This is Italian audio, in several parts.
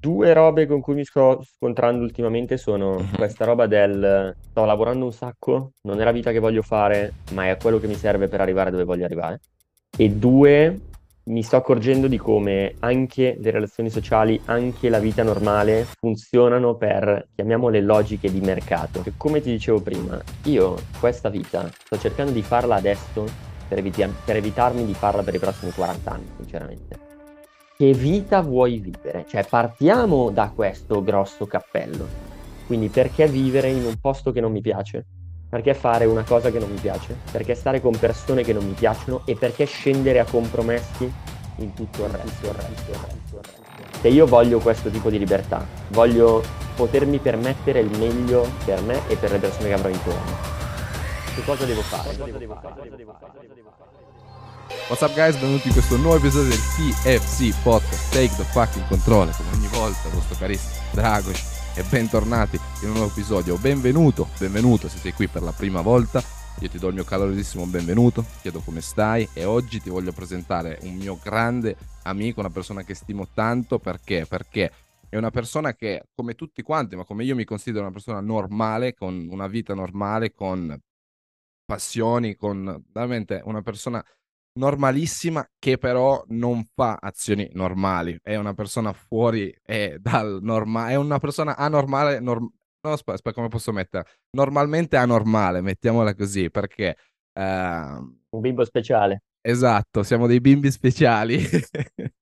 due robe con cui mi sto scontrando ultimamente sono Mhm. questa roba del sto lavorando un sacco, non è la vita che voglio fare, ma è quello che mi serve per arrivare dove voglio arrivare. E due, mi sto accorgendo di come anche le relazioni sociali, anche la vita normale funzionano per, chiamiamole logiche di mercato. E come ti dicevo prima, io questa vita sto cercando di farla adesso per, eviti- per evitarmi di farla per i prossimi 40 anni, sinceramente che vita vuoi vivere? Cioè, partiamo da questo grosso cappello. Quindi, perché vivere in un posto che non mi piace? Perché fare una cosa che non mi piace? Perché stare con persone che non mi piacciono? E perché scendere a compromessi in tutto il resto? il resto, il resto, il resto? Se io voglio questo tipo di libertà, voglio potermi permettere il meglio per me e per le persone che avrò intorno. Che cosa devo fare? Cosa devo fare? Cosa devo fare? What's up guys, benvenuti in questo nuovo episodio del TFC Podcast. Take the fucking control Come ogni volta, il vostro carissimo Drago E bentornati in un nuovo episodio. Benvenuto, benvenuto se sei qui per la prima volta. Io ti do il mio calorosissimo benvenuto. Chiedo come stai. E oggi ti voglio presentare un mio grande amico Una persona che stimo tanto. Perché? Perché è una persona che, come tutti quanti Ma come io mi considero una persona normale Con una vita normale Con passioni Con veramente una persona normalissima che però non fa azioni normali, è una persona fuori è dal normale, è una persona anormale, norm- no, aspetta, aspetta, come posso mettere? Normalmente anormale, mettiamola così, perché uh, un bimbo speciale. Esatto, siamo dei bimbi speciali.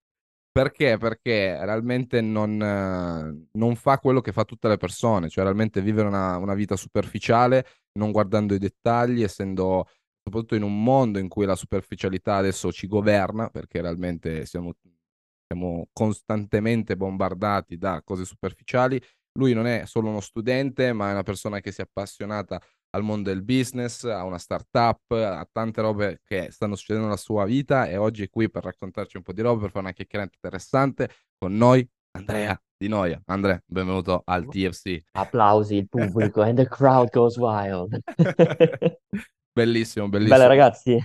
perché? Perché realmente non, non, fa quello che fa tutte le persone, cioè realmente vivere una, una vita superficiale, non guardando i dettagli, essendo soprattutto in un mondo in cui la superficialità adesso ci governa, perché realmente siamo, siamo costantemente bombardati da cose superficiali. Lui non è solo uno studente, ma è una persona che si è appassionata al mondo del business, a una startup, a tante robe che stanno succedendo nella sua vita e oggi è qui per raccontarci un po' di roba, per fare una chiacchierata interessante con noi, Andrea Di Noia. Andrea, benvenuto al TFC. Applausi, il pubblico and the crowd goes wild. Bellissimo, bellissimo. Bella ragazzi.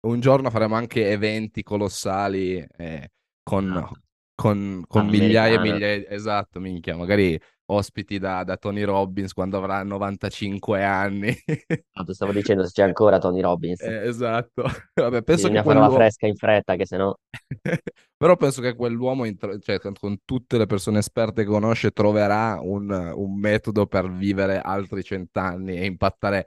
Un giorno faremo anche eventi colossali eh, con, no. con, con migliaia e migliaia, esatto, minchia, magari ospiti da, da, Tony Robbins quando avrà 95 anni. No, stavo dicendo se c'è ancora Tony Robbins. Eh, esatto. Vabbè, penso Bisogna che fare la fresca in fretta, che sennò... Però penso che quell'uomo, cioè, con tutte le persone esperte che conosce, troverà un, un metodo per vivere altri cent'anni e impattare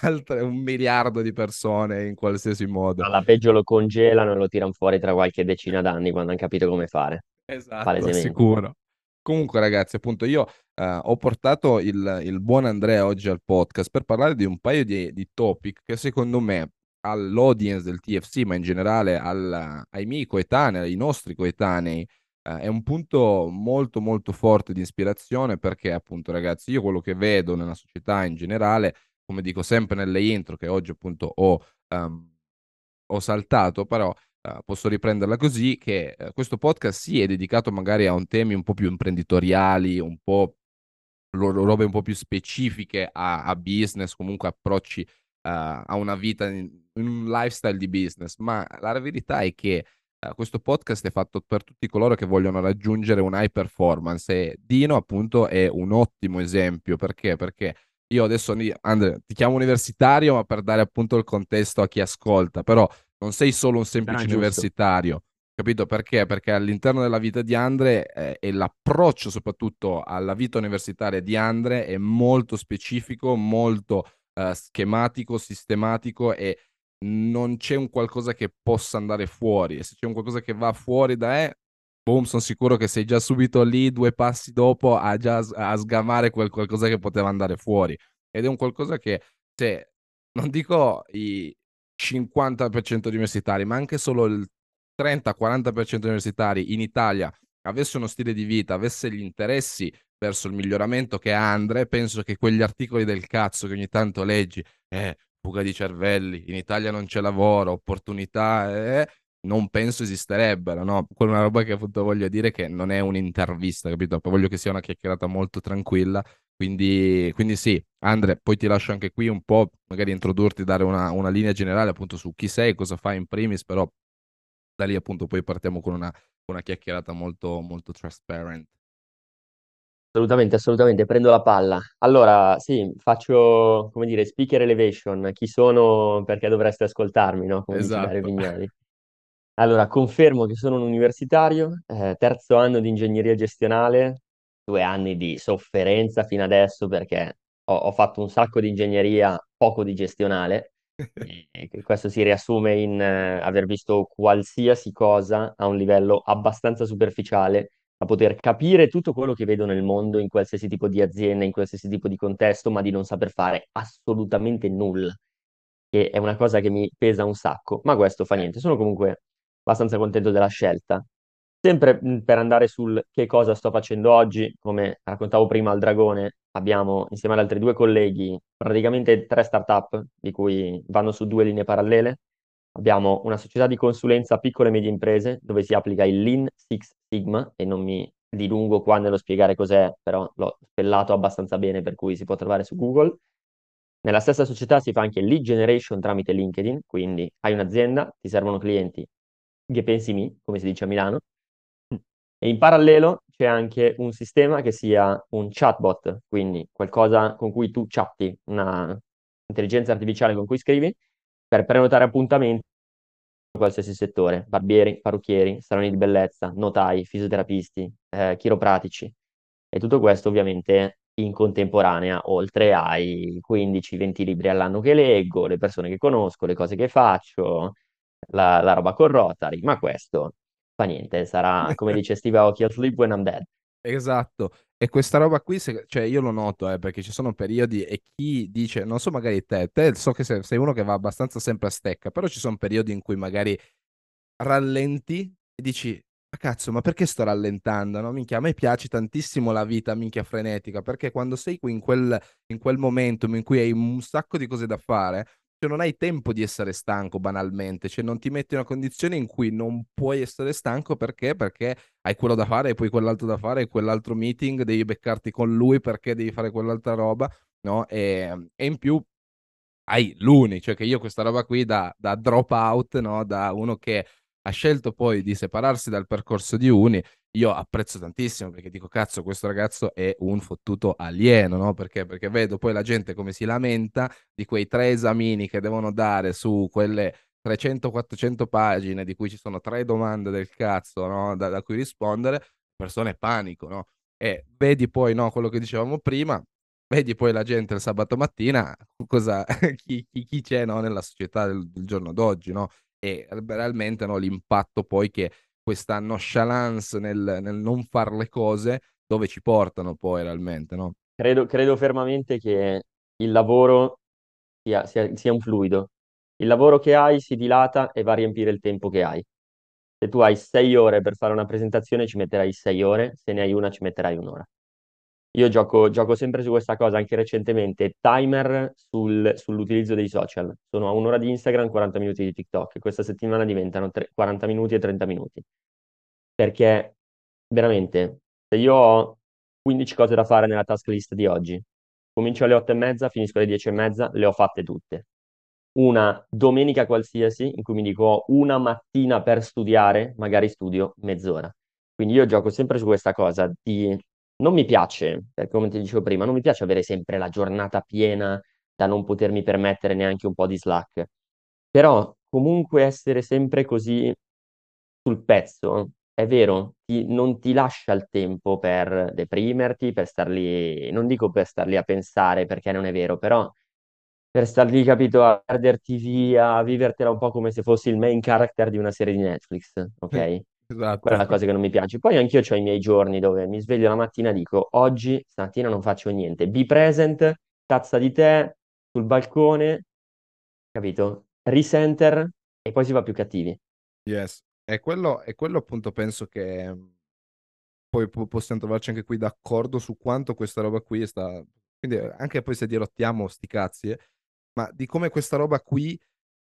altre un miliardo di persone in qualsiasi modo. Alla peggio lo congelano e lo tirano fuori tra qualche decina d'anni quando hanno capito come fare. Esatto, sicuro. Comunque, ragazzi, appunto, io uh, ho portato il, il, buon Andrea oggi al podcast per parlare di un paio di, di topic che secondo me all'audience del TFC, ma in generale al, ai miei coetanei, ai nostri coetanei, uh, è un punto molto molto forte di ispirazione perché appunto ragazzi io quello che vedo nella società in generale come dico sempre nelle intro che oggi appunto ho, um, ho saltato, però uh, posso riprenderla così, che uh, questo podcast sì è dedicato magari a un temi un po' più imprenditoriali, un po' robe un po' più specifiche a, a business, comunque approcci uh, a una vita, in, un lifestyle di business, ma la verità è che questo podcast è fatto per tutti coloro che vogliono raggiungere un high performance e Dino appunto è un ottimo esempio, perché? Perché io adesso, Andre, ti chiamo universitario, ma per dare appunto il contesto a chi ascolta, però non sei solo un semplice ah, universitario, capito? Perché? Perché all'interno della vita di Andre eh, e l'approccio soprattutto alla vita universitaria di Andre è molto specifico, molto eh, schematico, sistematico e non c'è un qualcosa che possa andare fuori. E se c'è un qualcosa che va fuori da è boom, sono sicuro che sei già subito lì, due passi dopo, a già a sgamare quel qualcosa che poteva andare fuori. Ed è un qualcosa che, se non dico i 50% di universitari, ma anche solo il 30-40% di universitari in Italia avesse uno stile di vita, avesse gli interessi verso il miglioramento che ha Andre, penso che quegli articoli del cazzo che ogni tanto leggi, eh, fuga di cervelli, in Italia non c'è lavoro, opportunità, eh, non penso esisterebbero, no? Quella è una roba che appunto voglio dire che non è un'intervista, capito? Voglio che sia una chiacchierata molto tranquilla, quindi, quindi sì, Andre, poi ti lascio anche qui un po', magari introdurti, dare una, una linea generale appunto su chi sei, cosa fai in primis, però da lì appunto poi partiamo con una, una chiacchierata molto, molto transparent. Assolutamente, assolutamente, prendo la palla. Allora, sì, faccio, come dire, speaker elevation. Chi sono perché dovreste ascoltarmi, no? Come Esatto. Vignali. Allora, confermo che sono un universitario, eh, terzo anno di ingegneria gestionale, due anni di sofferenza fino adesso perché ho, ho fatto un sacco di ingegneria, poco di gestionale. E questo si riassume in eh, aver visto qualsiasi cosa a un livello abbastanza superficiale a poter capire tutto quello che vedo nel mondo, in qualsiasi tipo di azienda, in qualsiasi tipo di contesto, ma di non saper fare assolutamente nulla, che è una cosa che mi pesa un sacco, ma questo fa Eh, niente. Sono comunque abbastanza contento della scelta. Sempre per andare sul che cosa sto facendo oggi, come raccontavo prima al Dragone, abbiamo insieme ad altri due colleghi praticamente tre startup di cui vanno su due linee parallele. Abbiamo una società di consulenza piccole e medie imprese dove si applica il Lean Six Sigma e non mi dilungo qua nello spiegare cos'è, però l'ho spellato abbastanza bene per cui si può trovare su Google. Nella stessa società si fa anche lead generation tramite LinkedIn, quindi hai un'azienda, ti servono clienti, che pensi mi, come si dice a Milano, e in parallelo c'è anche un sistema che sia un chatbot, quindi qualcosa con cui tu chatti, una intelligenza artificiale con cui scrivi, per prenotare appuntamenti in qualsiasi settore, barbieri, parrucchieri, saloni di bellezza, notai, fisioterapisti, eh, chiropratici. E tutto questo ovviamente in contemporanea, oltre ai 15-20 libri all'anno che leggo, le persone che conosco, le cose che faccio, la, la roba con Rotary, ma questo fa niente, sarà come dice Steve Aoki, sleep when I'm dead. Esatto, e questa roba qui, se- cioè io lo noto, eh, perché ci sono periodi e chi dice, non so magari te, te so che sei, sei uno che va abbastanza sempre a stecca, però ci sono periodi in cui magari rallenti e dici, ma cazzo, ma perché sto rallentando? No? Minchia, a me piace tantissimo la vita, minchia frenetica, perché quando sei qui in quel, in quel momentum in cui hai un sacco di cose da fare, cioè non hai tempo di essere stanco banalmente, cioè non ti metti in una condizione in cui non puoi essere stanco perché? Perché hai quello da fare e poi quell'altro da fare e quell'altro meeting, devi beccarti con lui perché devi fare quell'altra roba, no? E, e in più hai l'uni, cioè che io questa roba qui da, da drop out, no? Da uno che ha scelto poi di separarsi dal percorso di uni, io apprezzo tantissimo perché dico cazzo questo ragazzo è un fottuto alieno, no? Perché? Perché vedo poi la gente come si lamenta di quei tre esamini che devono dare su quelle 300-400 pagine di cui ci sono tre domande del cazzo, no? Da, da cui rispondere, persone panico, no? E vedi poi, no, quello che dicevamo prima, vedi poi la gente il sabato mattina, cosa, chi, chi, chi c'è nella società del, del giorno d'oggi? E realmente l'impatto poi che questa nonchalance nel, nel non fare le cose, dove ci portano poi realmente, no? Credo, credo fermamente che il lavoro sia, sia- sia un fluido. Il lavoro che hai si dilata e va a riempire il tempo che hai. Se tu hai sei ore per fare una presentazione, ci metterai sei ore, se ne hai una, ci metterai un'ora. Io gioco, gioco sempre su questa cosa, anche recentemente, timer sul- sull'utilizzo dei social. Sono a un'ora di Instagram, 40 minuti di TikTok. Questa settimana diventano tre- 40 minuti e 30 minuti. Perché veramente, se io ho 15 cose da fare nella task list di oggi, comincio alle 8 e mezza, finisco alle 10 e mezza, le ho fatte tutte. Una domenica qualsiasi in cui mi dico una mattina per studiare, magari studio mezz'ora. Quindi io gioco sempre su questa cosa di... Non mi piace, perché come ti dicevo prima, non mi piace avere sempre la giornata piena da non potermi permettere neanche un po' di slack. Però comunque essere sempre così sul pezzo, è vero, ti- non ti lascia il tempo per deprimerti, per star lì, non dico per star lì a pensare perché non è vero, però per star lì, capito, a perderti via, a vivertela un po' come se fossi il main character di una serie di Netflix, ok? Quella Esatto. è la cosa che non mi piace. Poi anch'io ho i miei giorni dove mi sveglio la mattina e dico, oggi, stamattina non faccio niente. Be present, tazza di tè, sul balcone, capito? Recenter e poi si va più cattivi. Yes. E quello, e quello appunto penso che poi po- possiamo trovarci anche qui d'accordo su quanto questa roba qui sta... Quindi eh, anche poi se dirottiamo sti cazzi, eh, ma di come questa roba qui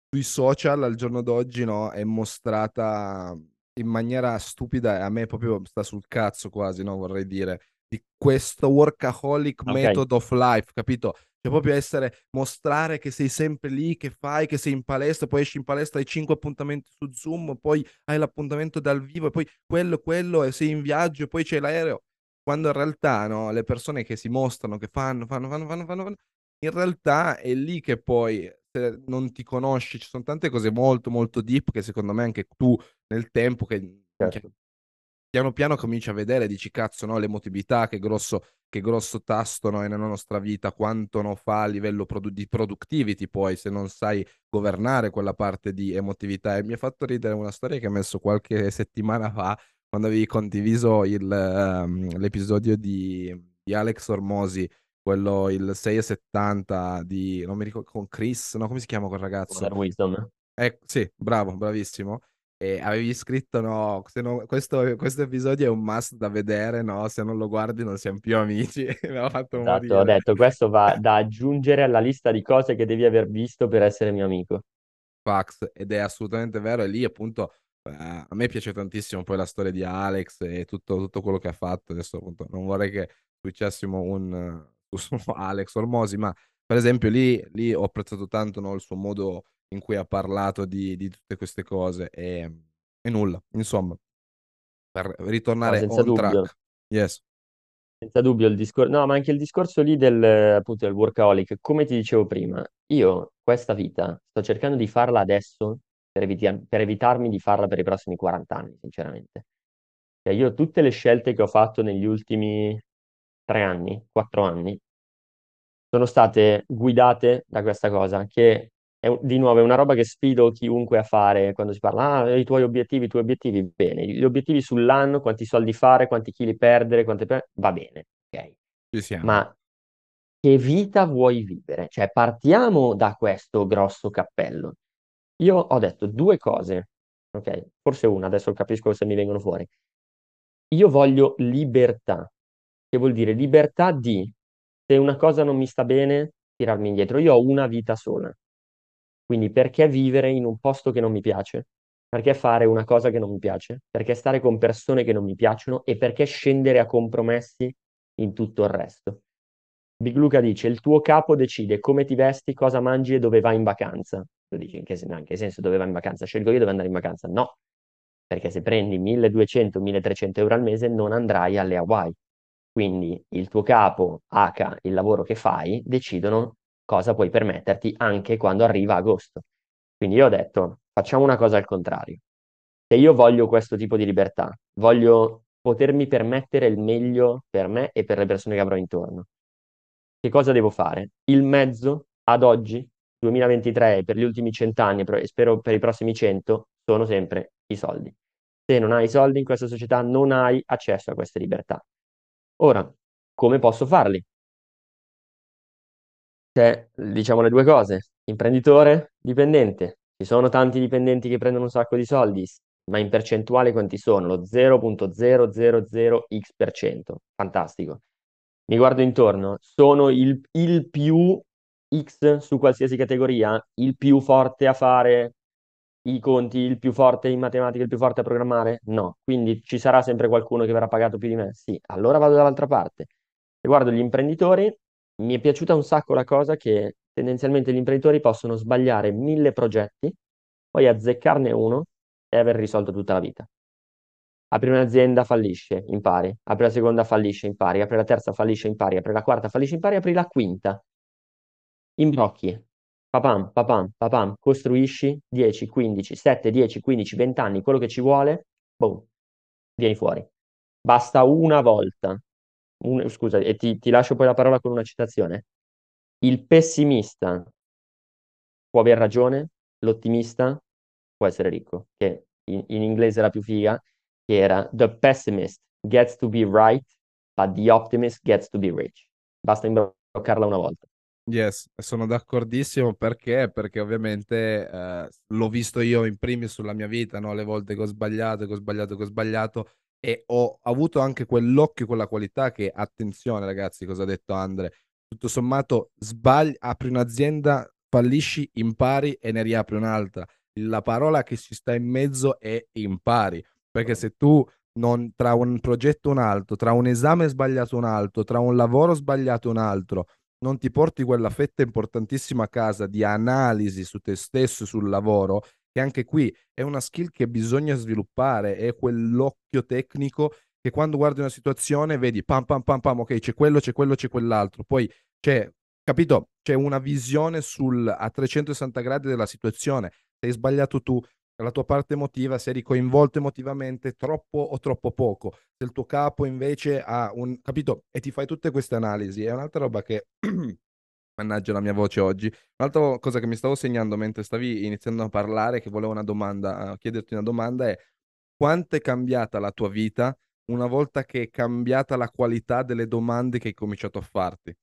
sui social al giorno d'oggi no, è mostrata in maniera stupida e a me proprio sta sul cazzo quasi, no, vorrei dire, di questo workaholic Ok, method of life, capito? Cioè proprio essere, mostrare che sei sempre lì, che fai, che sei in palestra, poi esci in palestra, hai cinque appuntamenti su Zoom, poi hai l'appuntamento dal vivo, e poi quello, quello, e sei in viaggio, e poi c'è l'aereo. quando in realtà no, le persone che si mostrano, che fanno, fanno, fanno, fanno, fanno, fanno, in realtà è lì che poi se non ti conosci, ci sono tante cose molto molto deep che secondo me anche tu nel tempo che Certo. piano piano cominci a vedere, dici cazzo no, l'emotività, che grosso, che grosso tasto no, è nella nostra vita, quanto no, fa a livello produ- di productivity poi se non sai governare quella parte di emotività. E mi ha fatto ridere una storia che ho messo qualche settimana fa quando avevi condiviso il, um, l'episodio di, di Alex Ormosi, quello il 6 e 70 di, non mi ricordo, con Chris, no, come si chiama quel ragazzo? Wisdom. Eh, sì, bravo, bravissimo. E avevi scritto, no, se no questo, questo episodio è un must da vedere, no? Se non lo guardi non siamo più amici. Mi aveva fatto Esatto, ho morire. detto, questo va da aggiungere alla lista di cose che devi aver visto per essere mio amico. Fax, ed è assolutamente vero. E lì, appunto, eh, a me piace tantissimo poi la storia di Alex e tutto, tutto quello che ha fatto. Adesso, appunto, non vorrei che successimo un uh, Alex Ormosi, ma per esempio lì, lì ho apprezzato tanto no, il suo modo in cui ha parlato di, di tutte queste cose e, e, nulla, insomma, per ritornare no, on dubbio. track. Yes. Senza dubbio il discorso, no, ma anche il discorso lì del, appunto, del workaholic, come ti dicevo prima, io questa vita sto cercando di farla adesso per, eviti- per evitarmi di farla per i prossimi 40 anni, sinceramente. Cioè, io tutte le scelte che ho fatto negli ultimi tre anni, quattro anni, sono state guidate da questa cosa, che è, di nuovo è una roba che sfido chiunque a fare quando si parla, ah, i tuoi obiettivi, i tuoi obiettivi, bene, gli obiettivi sull'anno, quanti soldi fare, quanti chili perdere, quante per... va bene, ok. Ci siamo. Ma che vita vuoi vivere? Cioè, partiamo da questo grosso cappello. Io ho detto due cose, ok? Forse una, adesso capisco se mi vengono fuori. Io voglio libertà, che vuol dire libertà di, se una cosa non mi sta bene, tirarmi indietro. Io ho una vita sola. Quindi perché vivere in un posto che non mi piace? Perché fare una cosa che non mi piace? Perché stare con persone che non mi piacciono? E perché scendere a compromessi in tutto il resto? Big Luca dice: Il tuo capo decide come ti vesti, cosa mangi e dove vai in vacanza. Tu dici: in che, in che senso dove vai in vacanza? Scelgo io dove andare in vacanza? No, perché se prendi 1200-1300 euro al mese non andrai alle Hawaii. Quindi il tuo capo, H, il lavoro che fai, decidono cosa puoi permetterti anche quando arriva agosto. Quindi io ho detto, facciamo una cosa al contrario. Se io voglio questo tipo di libertà, voglio potermi permettere il meglio per me e per le persone che avrò intorno. Che cosa devo fare? Il mezzo ad oggi, 2023 e per gli ultimi cent'anni e spero per i prossimi cento, sono sempre i soldi. Se non hai i soldi in questa società non hai accesso a queste libertà. Ora, come posso farli? C'è, diciamo le due cose, imprenditore, dipendente. Ci sono tanti dipendenti che prendono un sacco di soldi, ma in percentuale quanti sono? Lo 0.000x%. Fantastico. Mi guardo intorno, sono il, il più X su qualsiasi categoria, il più forte a fare i conti, il più forte in matematica, il più forte a programmare? No. Quindi ci sarà sempre qualcuno che verrà pagato più di me? Sì. Allora vado dall'altra parte. Riguardo gli imprenditori, mi è piaciuta un sacco la cosa che tendenzialmente gli imprenditori possono sbagliare mille progetti, poi azzeccarne uno e aver risolto tutta la vita. Apri un'azienda, fallisce, impari. Apri la seconda, fallisce, impari. Apri la terza, fallisce, impari. Apri la quarta, fallisce, impari. Apri la quinta. Imbrocchi. Papam, papam, papam. Costruisci 10, 15, 7, 10, 15, 20 anni, quello che ci vuole, boom, vieni fuori. Basta una volta un, scusa, e ti, ti lascio poi la parola con una citazione. Il pessimista può aver ragione, l'ottimista può essere ricco, che in, in inglese era più figa, che era The pessimist gets to be right, but the optimist gets to be rich. Basta imbroccarla una volta. Yes, sono d'accordissimo perché? Perché ovviamente eh, l'ho visto io in primis sulla mia vita, no? le volte che ho sbagliato, che ho sbagliato, che ho sbagliato e ho avuto anche quell'occhio, quella qualità che, attenzione ragazzi, cosa ha detto Andre, tutto sommato sbagli, apri un'azienda, fallisci, impari e ne riapri un'altra. La parola che ci sta in mezzo è impari, perché se tu non, tra un progetto e un altro, tra un esame sbagliato un altro, tra un lavoro sbagliato un altro, non ti porti quella fetta importantissima a casa di analisi su te stesso e sul lavoro, che anche qui è una skill che bisogna sviluppare, è quell'occhio tecnico che quando guardi una situazione vedi pam pam pam pam, ok, c'è quello, c'è quello, c'è quell'altro. Poi c'è, capito? C'è una visione sul, a 360 gradi della situazione. Sei sbagliato tu, la tua parte emotiva, se eri coinvolto emotivamente troppo o troppo poco. Se il tuo capo invece ha un... capito? E ti fai tutte queste analisi. È un'altra roba che... Mannaggia la mia voce oggi. Un'altra cosa che mi stavo segnando mentre stavi iniziando a parlare, che volevo una domanda, chiederti una domanda è quanto è cambiata la tua vita una volta che è cambiata la qualità delle domande che hai cominciato a farti?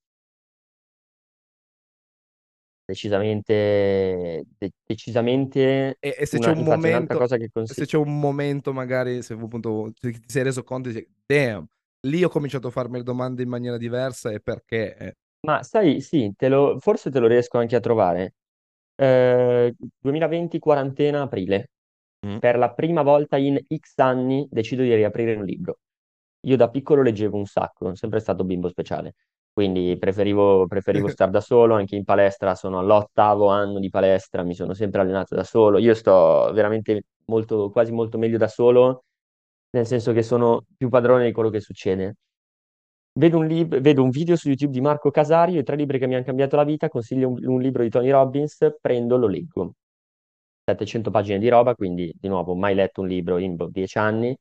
Decisamente, de- decisamente E, e se c'è una, un infatti un'altra momento, cosa che se consiglio. c'è un momento magari, se appunto se ti sei reso conto, dici, damn, lì ho cominciato a farmi le domande in maniera diversa e perché? eh, Ma sai, sì, te lo- forse te lo riesco anche a trovare. Eh, 2020, quarantena, aprile. mm. Per la prima volta in X anni decido di riaprire un libro. Io da piccolo leggevo un sacco, sono sempre stato bimbo speciale, quindi preferivo, preferivo stare da solo, anche in palestra sono all'ottavo anno di palestra, mi sono sempre allenato da solo. Io sto veramente molto, quasi molto meglio da solo, nel senso che sono più padrone di quello che succede. Vedo un, lib- vedo un video su YouTube di Marco Casario, i tre libri che mi hanno cambiato la vita, consiglio un, un libro di Tony Robbins, prendo, lo leggo. 700 pagine di roba, quindi di nuovo mai letto un libro in boh, 10 anni,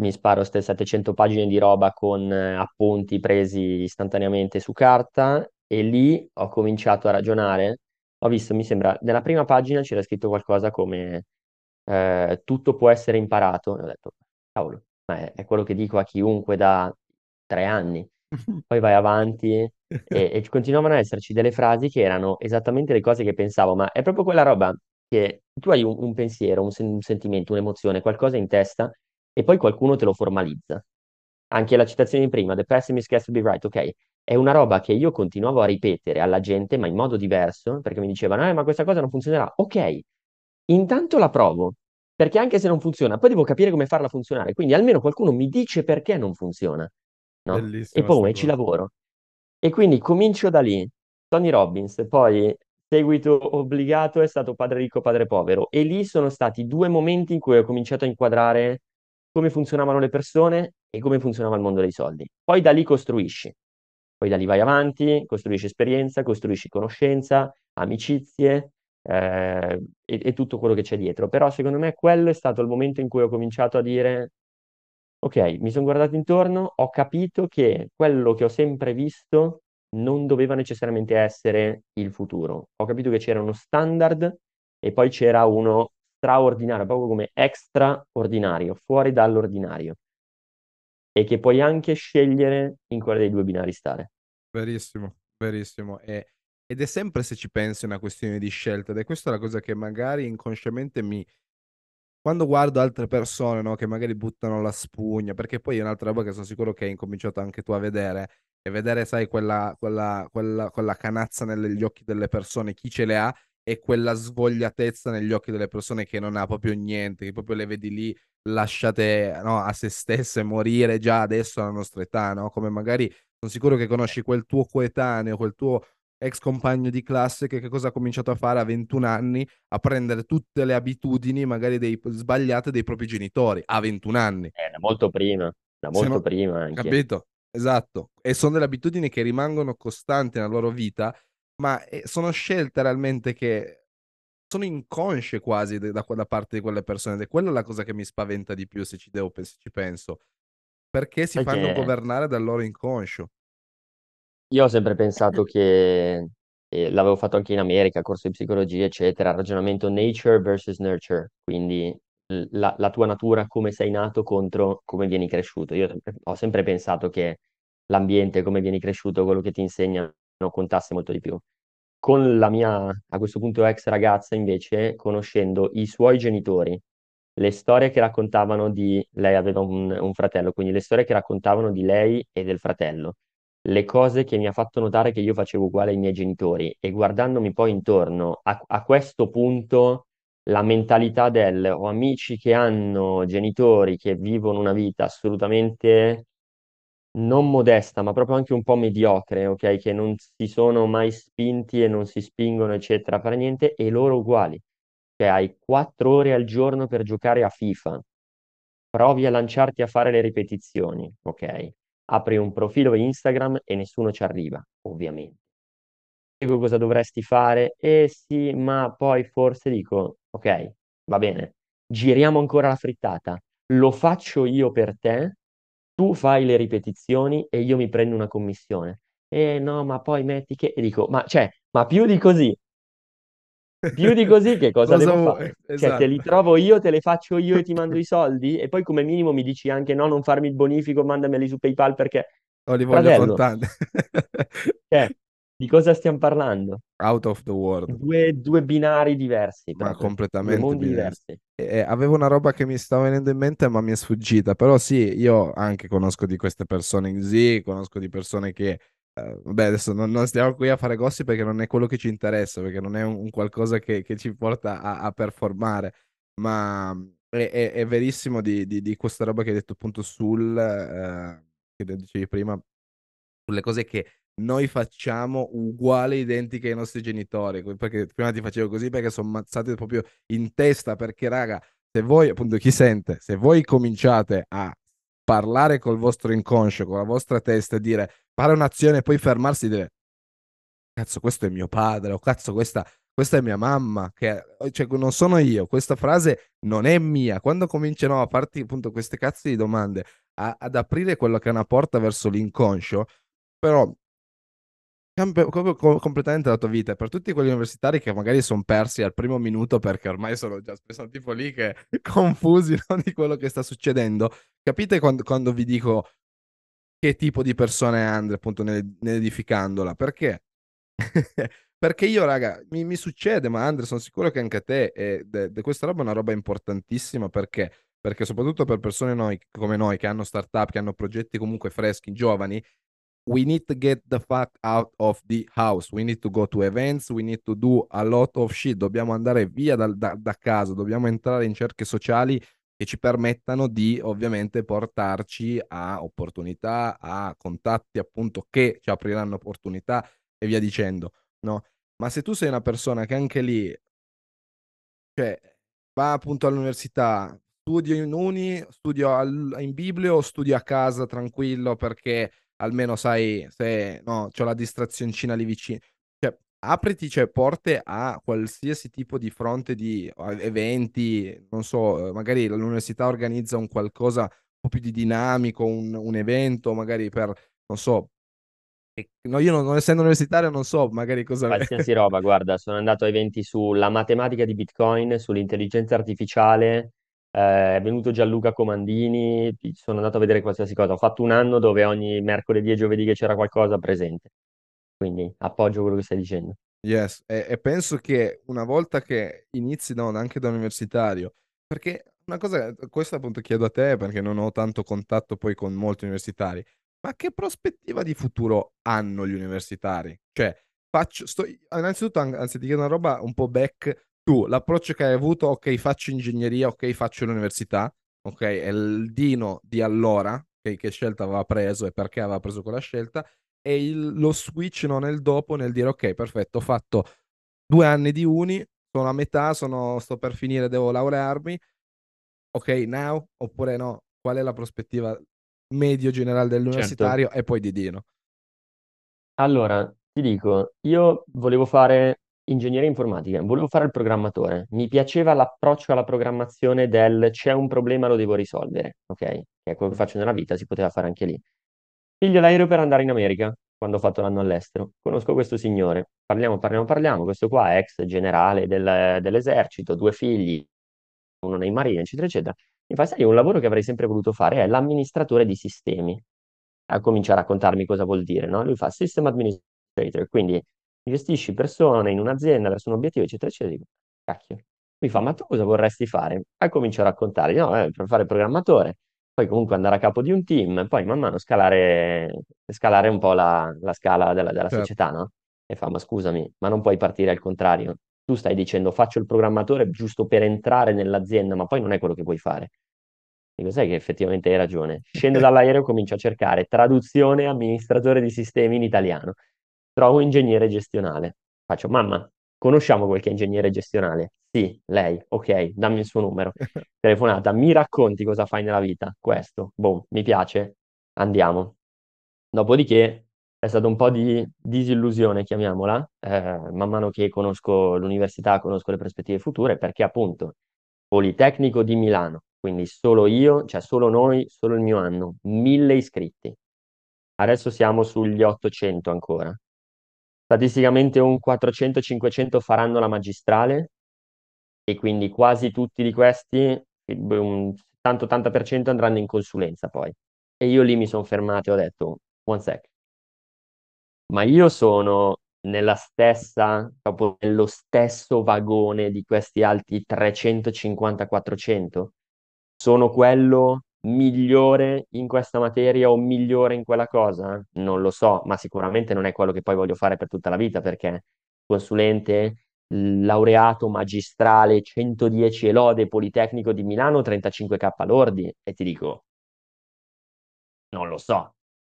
mi sparo queste 700 pagine di roba con eh, appunti presi istantaneamente su carta e lì ho cominciato a ragionare, ho visto, mi sembra, nella prima pagina c'era scritto qualcosa come eh, tutto può essere imparato, e ho detto, cavolo, ma è, è quello che dico a chiunque da tre anni poi vai avanti e, e continuavano ad esserci delle frasi che erano esattamente le cose che pensavo, ma è proprio quella roba che tu hai un, un pensiero, un, sen- un sentimento, un'emozione, qualcosa in testa e poi qualcuno te lo formalizza. Anche la citazione di prima, The pessimist gets to be right, ok? È una roba che io continuavo a ripetere alla gente, ma in modo diverso, perché mi dicevano, eh, ma questa cosa non funzionerà. Ok, intanto la provo, perché anche se non funziona, poi devo capire come farla funzionare. Quindi almeno qualcuno mi dice perché non funziona no? E poi ci cosa. lavoro. E quindi comincio da lì. Tony Robbins, poi seguito obbligato è stato Padre ricco, padre povero. E lì sono stati due momenti in cui ho cominciato a inquadrare come funzionavano le persone e come funzionava il mondo dei soldi. Poi da lì costruisci. Poi da lì vai avanti, costruisci esperienza, costruisci conoscenza, amicizie eh, e, e tutto quello che c'è dietro. Però secondo me quello è stato il momento in cui ho cominciato a dire Ok, mi sono guardato intorno, ho capito che quello che ho sempre visto non doveva necessariamente essere il futuro. Ho capito che c'era uno standard e poi c'era uno straordinario, proprio come extraordinario, fuori dall'ordinario, e che puoi anche scegliere in quale dei due binari stare. Verissimo, verissimo. E- ed è sempre, se ci pensi, una questione di scelta. Ed è questa la cosa che magari inconsciamente mi... Quando guardo altre persone, no, che magari buttano la spugna, perché poi è un'altra roba che sono sicuro che hai incominciato anche tu a vedere, e vedere, sai, quella, quella, quella, quella canazza negli occhi delle persone, chi ce le ha, e quella svogliatezza negli occhi delle persone che non ha proprio niente, che proprio le vedi lì lasciate no, a se stesse morire già adesso alla nostra età, no? Come magari sono sicuro che conosci quel tuo coetaneo, quel tuo ex compagno di classe che, che cosa ha cominciato a fare a 21 anni? A prendere tutte le abitudini magari dei, sbagliate dei propri genitori a 21 anni. Eh, da molto prima, da molto no- prima anche. capito? Esatto. E sono delle abitudini che rimangono costanti nella loro vita, ma eh, sono scelte realmente che sono inconsce quasi da, da parte di quelle persone. Ed è quella la cosa che mi spaventa di più se ci, devo, se ci penso. Perché si Sai fanno governare dal loro inconscio. Io ho sempre pensato che, e l'avevo fatto anche in America, corso di psicologia, eccetera, ragionamento nature versus nurture, quindi l- la, la tua natura, come sei nato contro come vieni cresciuto. Io ho sempre pensato che l'ambiente, come vieni cresciuto, quello che ti insegnano, contasse molto di più. Con la mia, a questo punto, ex ragazza, invece, conoscendo i suoi genitori, le storie che raccontavano di... Lei aveva un, un fratello, quindi le storie che raccontavano di lei e del fratello le cose che mi ha fatto notare che io facevo uguale ai miei genitori e guardandomi poi intorno, a, a questo punto la mentalità del ho amici che hanno genitori che vivono una vita assolutamente non modesta, ma proprio anche un po' mediocre, ok? Che non si sono mai spinti e non si spingono, eccetera, fare niente, e loro uguali. Cioè hai quattro ore al giorno per giocare a FIFA provi a lanciarti a fare le ripetizioni, ok? Apri un profilo Instagram e nessuno ci arriva, ovviamente. Dico cosa dovresti fare? Eh sì, ma poi forse dico, ok, va bene, giriamo ancora la frittata, lo faccio io per te, tu fai le ripetizioni e io mi prendo una commissione. Eh no, ma poi metti che... E dico, ma cioè, ma più di così, più di così che cosa, Cosa devo fare? Cioè, te Esatto. li trovo io, te le faccio io e ti mando i soldi? E poi come minimo mi dici anche no, non farmi il bonifico, mandameli su PayPal perché... O li voglio Fratello, contanti. cioè, di cosa stiamo parlando? Out of the world. Due, due binari diversi Ma proprio, due completamente mondi diversi. E- avevo una roba che mi stava venendo in mente, ma mi è sfuggita. Però sì, io anche conosco di queste persone così, conosco di persone che. Eh, vabbè, adesso non, non stiamo qui a fare gossip perché non è quello che ci interessa, perché non è un, un qualcosa che, che ci porta a, a performare. Ma è, è- è verissimo di, di- di questa roba che hai detto appunto sul. eh, che dicevi prima, sulle cose che noi facciamo uguali, identiche ai nostri genitori. Perché prima ti facevo così perché sono ammazzati proprio in testa. Perché, raga, se voi, appunto, chi sente, se voi cominciate a parlare col vostro inconscio, con la vostra testa e dire fare un'azione e poi fermarsi e dire cazzo, questo è mio padre, o cazzo, questa, questa è mia mamma, che cioè, non sono io, questa frase non è mia. Quando cominciano a farti appunto queste cazzo di domande, a- ad aprire quella che è una porta verso l'inconscio, però cambia completamente la tua vita. Per tutti quegli universitari che magari sono persi al primo minuto perché ormai sono già sono tipo lì che confusi no, di quello che sta succedendo, capite quando, quando vi dico che tipo di persona è Andre appunto nel- nell'edificandola? Perché? Perché io, raga, mi, mi succede, ma Andre, sono sicuro che anche a te, e de- de- questa roba è una roba importantissima perché? Perché soprattutto per persone noi, come noi che hanno startup, che hanno progetti comunque freschi, giovani, we need to get the fuck out of the house. We need to go to events, we need to do a lot of shit. Dobbiamo andare via dal- da, da casa, dobbiamo entrare in cerche sociali che ci permettano di ovviamente portarci a opportunità, a contatti appunto che ci apriranno opportunità e via dicendo, no? Ma se tu sei una persona che anche lì, cioè, va appunto all'università, studio in uni, studio al- in biblio o studio a casa tranquillo perché almeno sai se no, c'ho la distrazioncina lì vicino. Apriti, cioè, porte a qualsiasi tipo di fronte di eventi, non so, eh, magari l'università organizza un qualcosa un po' più di dinamico, un, un evento, magari per, non so, no, io non, non essendo universitario non so magari cosa... Qualsiasi roba, guarda, sono andato a eventi sulla matematica di Bitcoin, sull'intelligenza artificiale, eh, è venuto Gianluca Comandini, sono andato a vedere qualsiasi cosa. Ho fatto un anno dove ogni mercoledì e giovedì che c'era qualcosa presente, quindi appoggio quello che stai dicendo. Yes, e, e penso che una volta che inizi da- anche da universitario, perché una cosa, questo appunto chiedo a te perché non ho tanto contatto poi con molti universitari, ma che prospettiva di futuro hanno gli universitari? Cioè, faccio, sto, innanzitutto, an- anzi ti chiedo una roba un po' back, tu, l'approccio che hai avuto, ok, faccio ingegneria, ok, faccio l'università, ok, è il Dino di allora, ok, che scelta aveva preso e perché aveva preso quella scelta, e il- lo switch no, nel dopo nel dire ok, perfetto, ho fatto due anni di uni, sono a metà, sono, sto per finire, devo laurearmi, ok, now, oppure no, qual è la prospettiva medio generale Certo. dell'universitario e poi di Dino. Allora, ti dico, io volevo fare ingegneria informatica, volevo fare il programmatore. Mi piaceva l'approccio alla programmazione del c'è un problema, lo devo risolvere, ok? Che è quello che faccio nella vita, si poteva fare anche lì. Piglio l'aereo per andare in America, quando ho fatto l'anno all'estero. Conosco questo signore, parliamo, parliamo, parliamo. Questo qua è ex generale del- dell'esercito, due figli, uno nei marini, eccetera, eccetera. Fa, sai, un lavoro che avrei sempre voluto fare è l'amministratore di sistemi a cominciare a raccontarmi cosa vuol dire, no? Lui fa System Administrator, quindi gestisci persone in un'azienda verso un obiettivo, eccetera, eccetera. Dico, cacchio. Mi fa, ma tu cosa vorresti fare? E comincio a raccontare, no, eh, per fare programmatore, poi comunque andare a capo di un team, poi man mano scalare, scalare un po' la, la scala della, della Certo. società, no? E fa, ma scusami, ma non puoi partire al contrario. Tu stai dicendo faccio il programmatore giusto per entrare nell'azienda, ma poi non è quello che vuoi fare. Dico, sai che effettivamente hai ragione. Scendo dall'aereo e comincio a cercare traduzione amministratore di sistemi in italiano. Trovo ingegnere gestionale. Faccio, mamma, conosciamo qualche ingegnere gestionale? Sì, lei, ok, dammi il suo numero. Telefonata, mi racconti cosa fai nella vita? Questo, boom, mi piace, andiamo. Dopodiché è stata un po' di disillusione, chiamiamola, eh, man mano che conosco l'università, conosco le prospettive future, perché appunto Politecnico di Milano, quindi solo io, cioè solo noi, solo il mio anno, mille iscritti. Adesso siamo sugli 800 ancora. Statisticamente un 400-500 faranno la magistrale e quindi quasi tutti di questi, un 70-80% andranno in consulenza poi. E io lì mi sono fermato e ho detto, one sec, ma io sono nella stessa, proprio nello stesso vagone di questi altri 350-400? Sono quello migliore in questa materia o migliore in quella cosa? Non lo so, ma sicuramente non è quello che poi voglio fare per tutta la vita perché consulente, laureato, magistrale, 110 e lode, Politecnico di Milano, 35k lordi e ti dico, non lo so,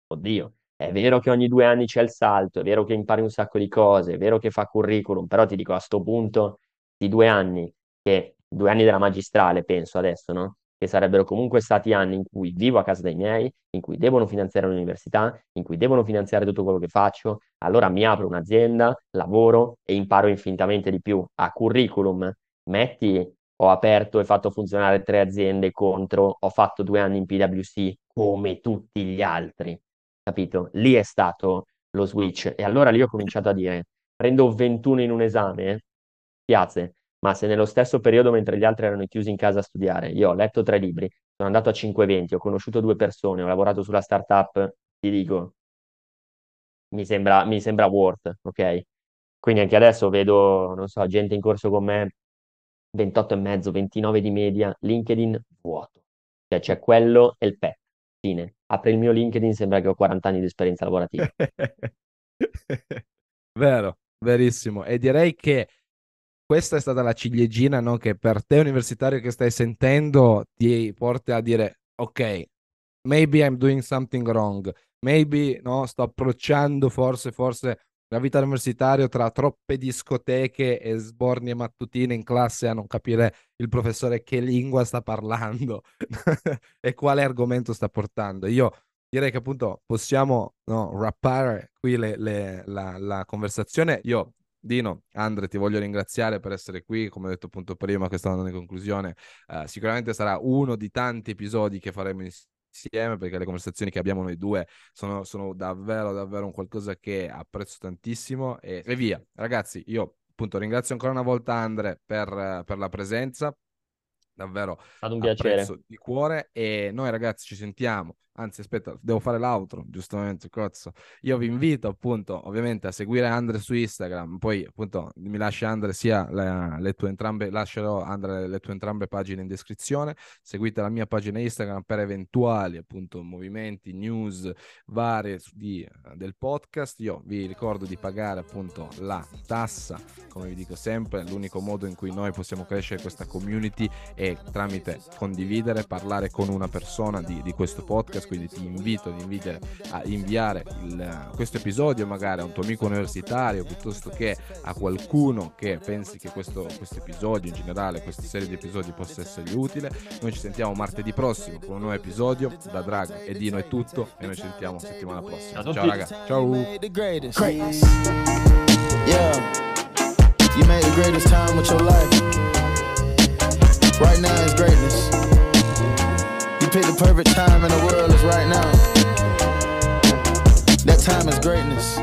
oddio. È vero che ogni due anni c'è il salto, è vero che impari un sacco di cose, è vero che fa curriculum, però ti dico a sto punto di due anni, che due anni della magistrale, penso adesso, no? Che sarebbero comunque stati anni in cui vivo a casa dei miei, in cui devono finanziare l'università, in cui devono finanziare tutto quello che faccio, allora mi apro un'azienda, lavoro e imparo infinitamente di più. A curriculum, metti, ho aperto e fatto funzionare tre aziende contro, ho fatto due anni in PwC come tutti gli altri capito? Lì è stato lo switch. E allora lì ho cominciato a dire, prendo 21 in un esame, piace, ma se nello stesso periodo, mentre gli altri erano chiusi in casa a studiare, io ho letto tre libri, sono andato a 520, ho conosciuto due persone, ho lavorato sulla startup, ti dico, mi sembra, mi sembra worth, ok? Quindi anche adesso vedo, non so, gente in corso con me, 28 e mezzo, 29 di media, LinkedIn vuoto. Cioè c'è quello e il PET fine. Apri il mio LinkedIn, sembra che ho 40 anni di esperienza lavorativa. Vero, verissimo. E direi che questa è stata la ciliegina no? che per te universitario che stai sentendo ti porta a dire ok, maybe I'm doing something wrong, maybe no, sto approcciando forse, forse la vita universitaria tra troppe discoteche e sbornie mattutine in classe a non capire il professore che lingua sta parlando e quale argomento sta portando. Io direi che appunto possiamo no, rappare qui le, le, la, la, conversazione. Io, Dino, Andre, ti voglio ringraziare per essere qui, come ho detto appunto prima, che sto andando in conclusione. Uh, sicuramente sarà uno di tanti episodi che faremo insieme insieme perché le conversazioni che abbiamo noi due sono, sono davvero, davvero un qualcosa che apprezzo tantissimo e, e via. Ragazzi, io appunto ringrazio ancora una volta Andre per, per la presenza, davvero stato un piacere di cuore e noi ragazzi ci sentiamo Anzi, aspetta, devo fare l'altro, giustamente, cozzo. Io vi invito appunto, ovviamente, a seguire Andre su Instagram, poi appunto mi lascia Andre sia le, le tue entrambe, lascerò Andre le tue entrambe pagine in descrizione. Seguite la mia pagina Instagram per eventuali appunto movimenti, news varie di, del podcast. Io vi ricordo di pagare appunto la tassa, come vi dico sempre, l'unico modo in cui noi possiamo crescere questa community è tramite condividere, parlare con una persona di, di questo podcast quindi ti invito, ti invito a inviare il, questo episodio magari a un tuo amico universitario piuttosto che a qualcuno che pensi che questo, questo episodio in generale, questa serie di episodi possa essergli utile. Noi ci sentiamo martedì prossimo con un nuovo episodio. Da Drag e Dino è tutto e noi ci sentiamo settimana prossima. Ciao, ciao raga, ciao. You made the greatest time with your life. Right now is greatness. Pick the perfect time in the world is right now. That time is greatness.